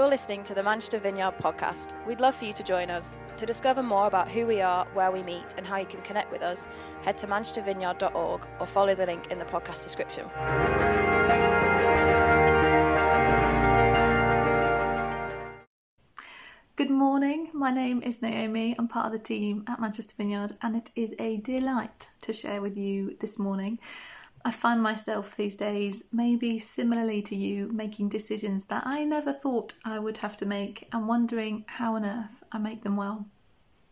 You're listening to the Manchester Vineyard podcast. We'd love for you to join us. To discover more about who we are, where we meet, and how you can connect with us, head to manchestervineyard.org or follow the link in the podcast description. Good morning. My name is Naomi. I'm part of the team at Manchester Vineyard, and it is a delight to share with you this morning. I find myself these days, maybe similarly to you, making decisions that I never thought I would have to make and wondering how on earth I make them well.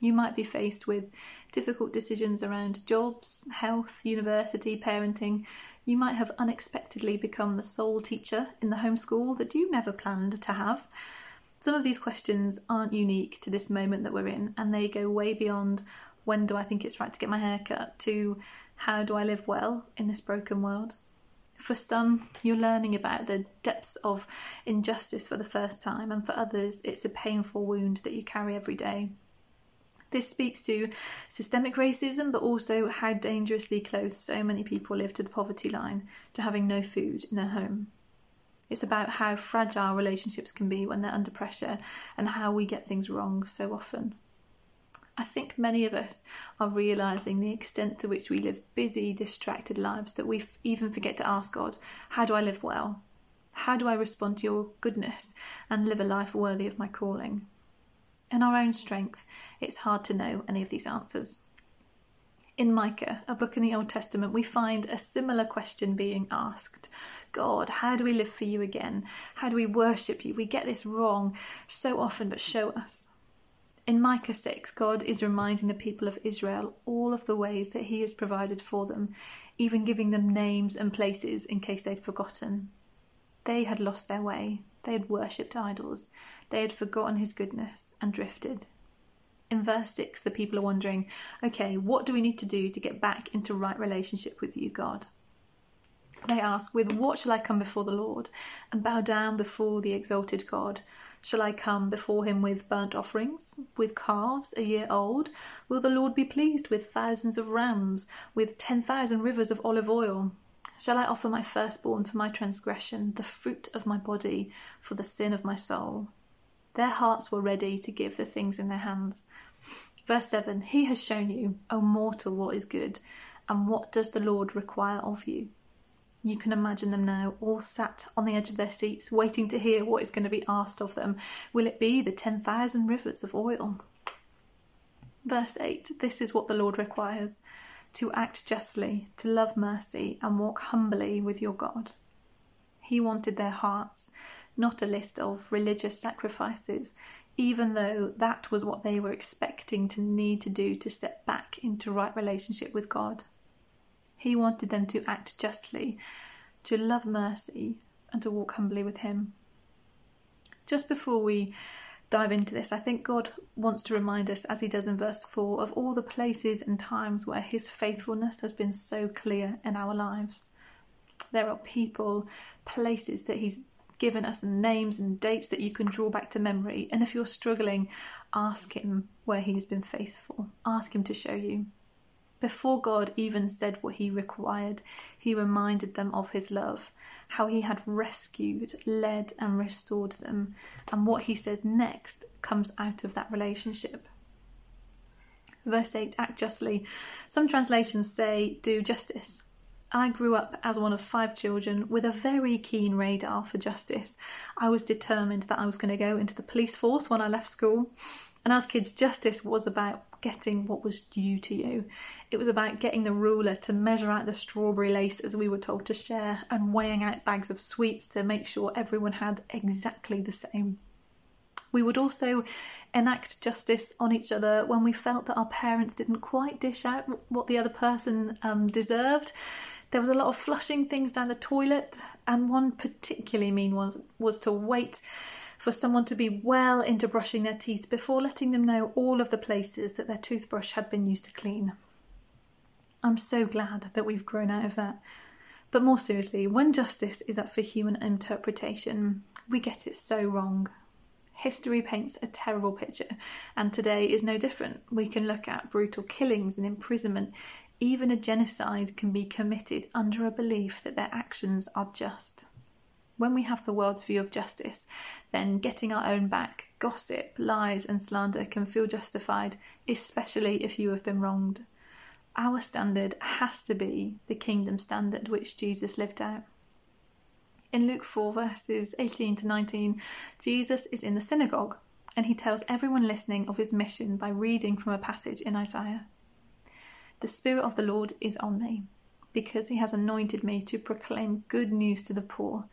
You might be faced with difficult decisions around jobs, health, university, parenting. You might have unexpectedly become the sole teacher in the homeschool that you never planned to have. Some of these questions aren't unique to this moment that we're in, and they go way beyond when do I think it's right to get my hair cut to how do I live well in this broken world? For some, you're learning about the depths of injustice for the first time, and for others, it's a painful wound that you carry every day. This speaks to systemic racism, but also how dangerously close so many people live to the poverty line, to having no food in their home. It's about how fragile relationships can be when they're under pressure and how we get things wrong so often. I think many of us are realizing the extent to which we live busy, distracted lives that we even forget to ask God, How do I live well? How do I respond to your goodness and live a life worthy of my calling? In our own strength, it's hard to know any of these answers. In Micah, a book in the Old Testament, we find a similar question being asked God, how do we live for you again? How do we worship you? We get this wrong so often, but show us. In Micah 6, God is reminding the people of Israel all of the ways that He has provided for them, even giving them names and places in case they'd forgotten. They had lost their way, they had worshipped idols, they had forgotten His goodness and drifted. In verse 6, the people are wondering, okay, what do we need to do to get back into right relationship with you, God? They ask, With what shall I come before the Lord and bow down before the exalted God? Shall I come before him with burnt offerings, with calves a year old? Will the Lord be pleased with thousands of rams, with ten thousand rivers of olive oil? Shall I offer my firstborn for my transgression, the fruit of my body for the sin of my soul? Their hearts were ready to give the things in their hands. Verse 7 He has shown you, O mortal, what is good, and what does the Lord require of you? You can imagine them now, all sat on the edge of their seats, waiting to hear what is going to be asked of them. Will it be the 10,000 rivers of oil? Verse 8 This is what the Lord requires to act justly, to love mercy, and walk humbly with your God. He wanted their hearts, not a list of religious sacrifices, even though that was what they were expecting to need to do to step back into right relationship with God. He wanted them to act justly, to love mercy, and to walk humbly with Him. Just before we dive into this, I think God wants to remind us, as He does in verse 4, of all the places and times where His faithfulness has been so clear in our lives. There are people, places that He's given us, names and dates that you can draw back to memory. And if you're struggling, ask Him where He has been faithful. Ask Him to show you. Before God even said what he required, he reminded them of his love, how he had rescued, led, and restored them, and what he says next comes out of that relationship. Verse 8 Act justly. Some translations say, Do justice. I grew up as one of five children with a very keen radar for justice. I was determined that I was going to go into the police force when I left school. And as kids, justice was about getting what was due to you. It was about getting the ruler to measure out the strawberry lace as we were told to share and weighing out bags of sweets to make sure everyone had exactly the same. We would also enact justice on each other when we felt that our parents didn't quite dish out what the other person um, deserved. There was a lot of flushing things down the toilet, and one particularly mean was was to wait for someone to be well into brushing their teeth before letting them know all of the places that their toothbrush had been used to clean. I'm so glad that we've grown out of that. But more seriously, when justice is up for human interpretation, we get it so wrong. History paints a terrible picture, and today is no different. We can look at brutal killings and imprisonment. Even a genocide can be committed under a belief that their actions are just. When we have the world's view of justice, then getting our own back, gossip, lies, and slander can feel justified, especially if you have been wronged. Our standard has to be the kingdom standard which Jesus lived out. In Luke 4, verses 18 to 19, Jesus is in the synagogue and he tells everyone listening of his mission by reading from a passage in Isaiah. The Spirit of the Lord is on me, because he has anointed me to proclaim good news to the poor.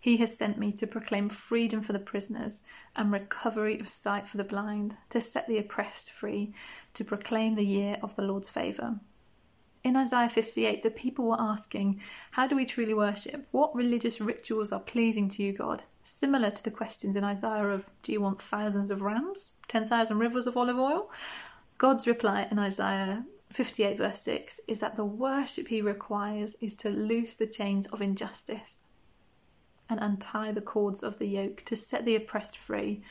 He has sent me to proclaim freedom for the prisoners and recovery of sight for the blind, to set the oppressed free, to proclaim the year of the Lord's favour. In Isaiah 58, the people were asking, How do we truly worship? What religious rituals are pleasing to you, God? Similar to the questions in Isaiah of, Do you want thousands of rams? 10,000 rivers of olive oil? God's reply in Isaiah 58, verse 6, is that the worship he requires is to loose the chains of injustice and untie the cords of the yoke, to set the oppressed free,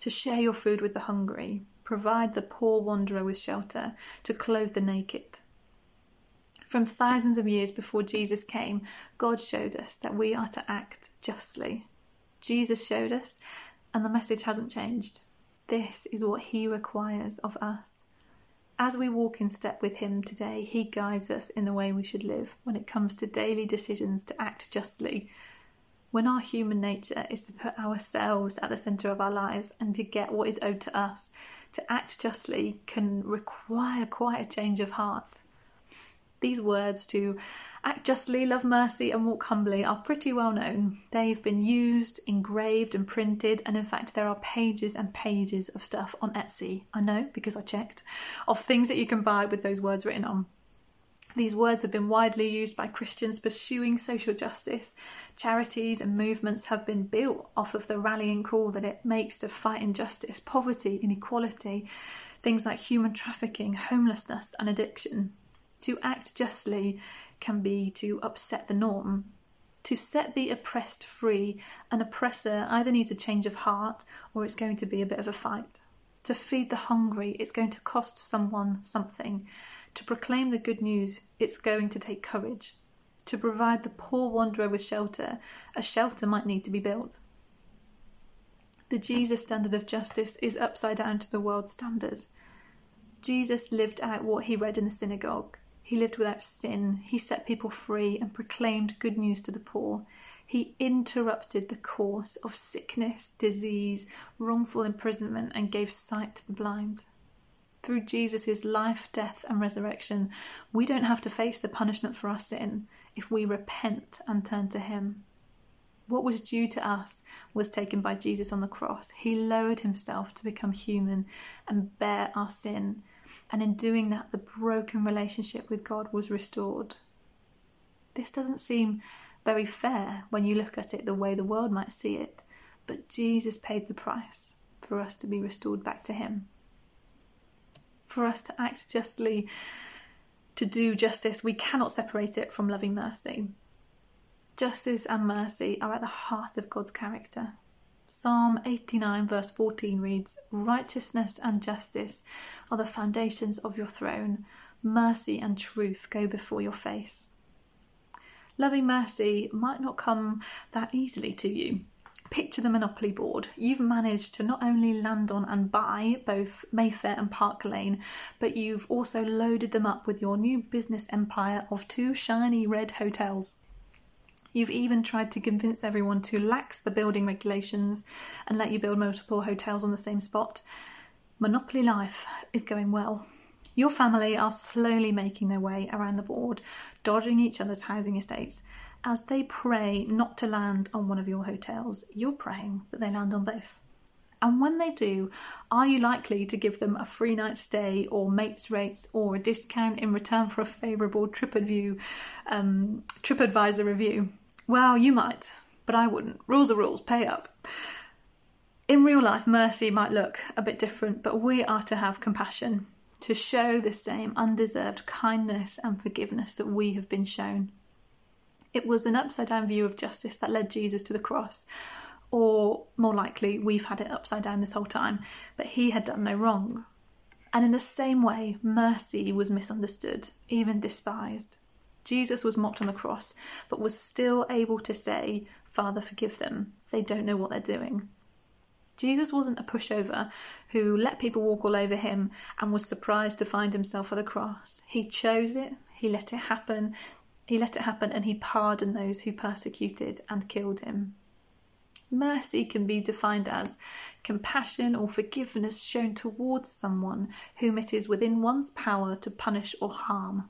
to share your food with the hungry, provide the poor wanderer with shelter, to clothe the naked from thousands of years before Jesus came, God showed us that we are to act justly. Jesus showed us, and the message hasn't changed. This is what He requires of us. As we walk in step with Him today, He guides us in the way we should live when it comes to daily decisions to act justly. When our human nature is to put ourselves at the centre of our lives and to get what is owed to us, to act justly can require quite a change of heart. These words to act justly, love mercy, and walk humbly are pretty well known. They've been used, engraved, and printed, and in fact, there are pages and pages of stuff on Etsy. I know because I checked, of things that you can buy with those words written on. These words have been widely used by Christians pursuing social justice. Charities and movements have been built off of the rallying call that it makes to fight injustice, poverty, inequality, things like human trafficking, homelessness, and addiction. To act justly can be to upset the norm. To set the oppressed free, an oppressor either needs a change of heart or it's going to be a bit of a fight. To feed the hungry, it's going to cost someone something. To proclaim the good news, it's going to take courage. To provide the poor wanderer with shelter, a shelter might need to be built. The Jesus standard of justice is upside down to the world standard. Jesus lived out what he read in the synagogue. He lived without sin. He set people free and proclaimed good news to the poor. He interrupted the course of sickness, disease, wrongful imprisonment, and gave sight to the blind. Through Jesus' life, death, and resurrection, we don't have to face the punishment for our sin if we repent and turn to Him. What was due to us was taken by Jesus on the cross. He lowered himself to become human and bear our sin and in doing that, the broken relationship with God was restored. This doesn't seem very fair when you look at it the way the world might see it, but Jesus paid the price for us to be restored back to Him. For us to act justly, to do justice, we cannot separate it from loving mercy. Justice and mercy are at the heart of God's character. Psalm 89, verse 14 reads Righteousness and justice are the foundations of your throne. Mercy and truth go before your face. Loving mercy might not come that easily to you. Picture the Monopoly board. You've managed to not only land on and buy both Mayfair and Park Lane, but you've also loaded them up with your new business empire of two shiny red hotels. You've even tried to convince everyone to lax the building regulations and let you build multiple hotels on the same spot. Monopoly life is going well. Your family are slowly making their way around the board, dodging each other's housing estates. As they pray not to land on one of your hotels, you're praying that they land on both. And when they do, are you likely to give them a free night stay or mates rates or a discount in return for a favourable um, TripAdvisor review? Well, you might, but I wouldn't. Rules are rules, pay up. In real life, mercy might look a bit different, but we are to have compassion, to show the same undeserved kindness and forgiveness that we have been shown. It was an upside down view of justice that led Jesus to the cross, or more likely, we've had it upside down this whole time, but he had done no wrong. And in the same way, mercy was misunderstood, even despised. Jesus was mocked on the cross, but was still able to say, Father, forgive them. They don't know what they're doing. Jesus wasn't a pushover who let people walk all over him and was surprised to find himself at the cross. He chose it, he let it happen, he let it happen, and he pardoned those who persecuted and killed him. Mercy can be defined as compassion or forgiveness shown towards someone whom it is within one's power to punish or harm.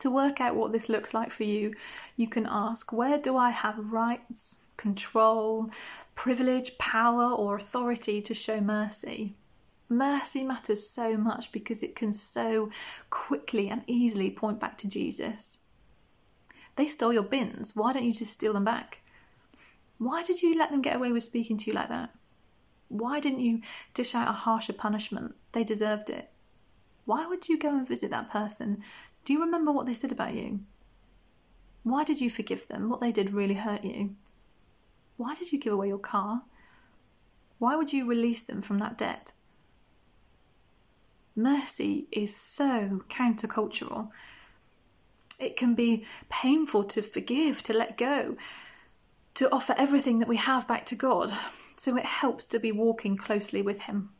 To work out what this looks like for you, you can ask where do I have rights, control, privilege, power, or authority to show mercy? Mercy matters so much because it can so quickly and easily point back to Jesus. They stole your bins. Why don't you just steal them back? Why did you let them get away with speaking to you like that? Why didn't you dish out a harsher punishment? They deserved it. Why would you go and visit that person? Do you remember what they said about you? Why did you forgive them? What they did really hurt you. Why did you give away your car? Why would you release them from that debt? Mercy is so countercultural. It can be painful to forgive, to let go, to offer everything that we have back to God. So it helps to be walking closely with Him.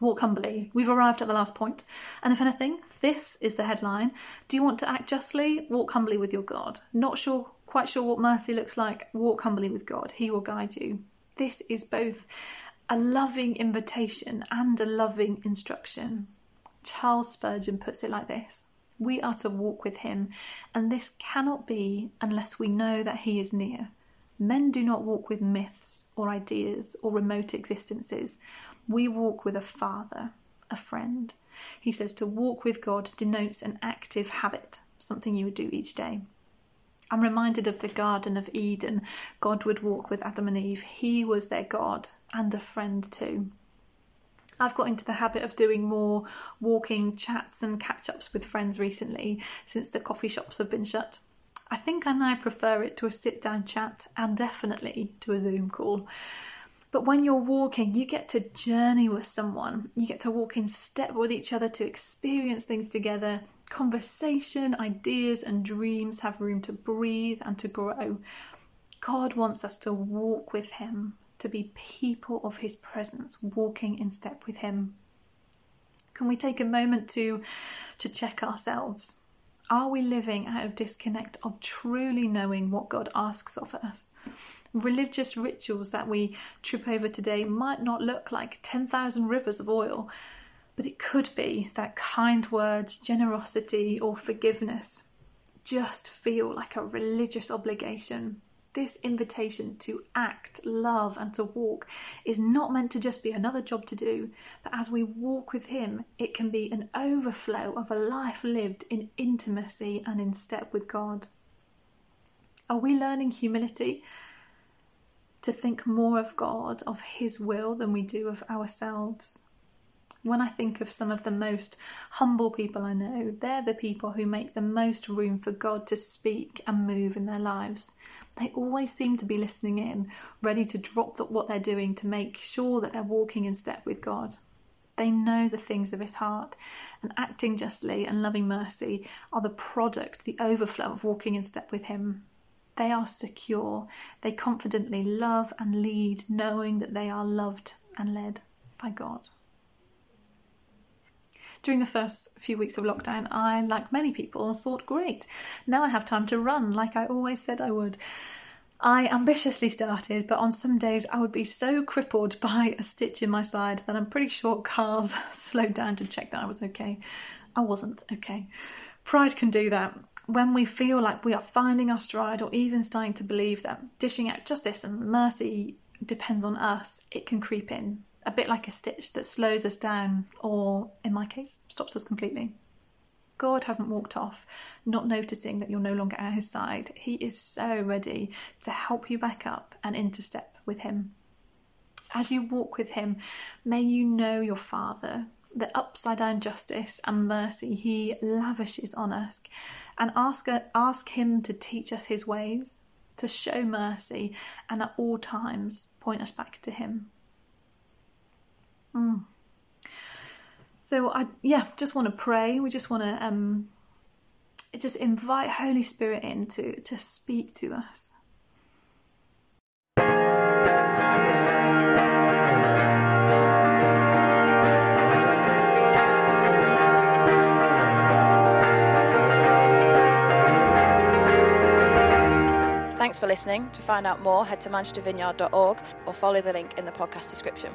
Walk humbly. We've arrived at the last point. And if anything, this is the headline. Do you want to act justly? Walk humbly with your God. Not sure, quite sure what mercy looks like? Walk humbly with God. He will guide you. This is both a loving invitation and a loving instruction. Charles Spurgeon puts it like this We are to walk with him, and this cannot be unless we know that he is near. Men do not walk with myths or ideas or remote existences. We walk with a father, a friend. He says to walk with God denotes an active habit, something you would do each day. I'm reminded of the Garden of Eden. God would walk with Adam and Eve. He was their God and a friend too. I've got into the habit of doing more walking chats and catch ups with friends recently since the coffee shops have been shut. I think I now prefer it to a sit down chat and definitely to a Zoom call. But when you're walking, you get to journey with someone. You get to walk in step with each other to experience things together. Conversation, ideas, and dreams have room to breathe and to grow. God wants us to walk with Him, to be people of His presence, walking in step with Him. Can we take a moment to, to check ourselves? Are we living out of disconnect of truly knowing what God asks of us? Religious rituals that we trip over today might not look like 10,000 rivers of oil, but it could be that kind words, generosity, or forgiveness just feel like a religious obligation. This invitation to act, love, and to walk is not meant to just be another job to do, but as we walk with Him, it can be an overflow of a life lived in intimacy and in step with God. Are we learning humility to think more of God, of His will, than we do of ourselves. When I think of some of the most humble people I know, they're the people who make the most room for God to speak and move in their lives. They always seem to be listening in, ready to drop the, what they're doing to make sure that they're walking in step with God. They know the things of His heart, and acting justly and loving mercy are the product, the overflow of walking in step with Him. They are secure. They confidently love and lead, knowing that they are loved and led by God. During the first few weeks of lockdown, I, like many people, thought, great, now I have time to run like I always said I would. I ambitiously started, but on some days I would be so crippled by a stitch in my side that I'm pretty sure cars slowed down to check that I was okay. I wasn't okay. Pride can do that when we feel like we are finding our stride or even starting to believe that dishing out justice and mercy depends on us, it can creep in, a bit like a stitch that slows us down or, in my case, stops us completely. God hasn't walked off, not noticing that you're no longer at his side. He is so ready to help you back up and into step with him. As you walk with him, may you know your Father, the upside down justice and mercy he lavishes on us and ask, ask Him to teach us His ways, to show mercy, and at all times point us back to Him. Mm. So I yeah, just want to pray. We just want to um, just invite Holy Spirit in to, to speak to us. Thanks for listening. To find out more, head to manchestervineyard.org or follow the link in the podcast description.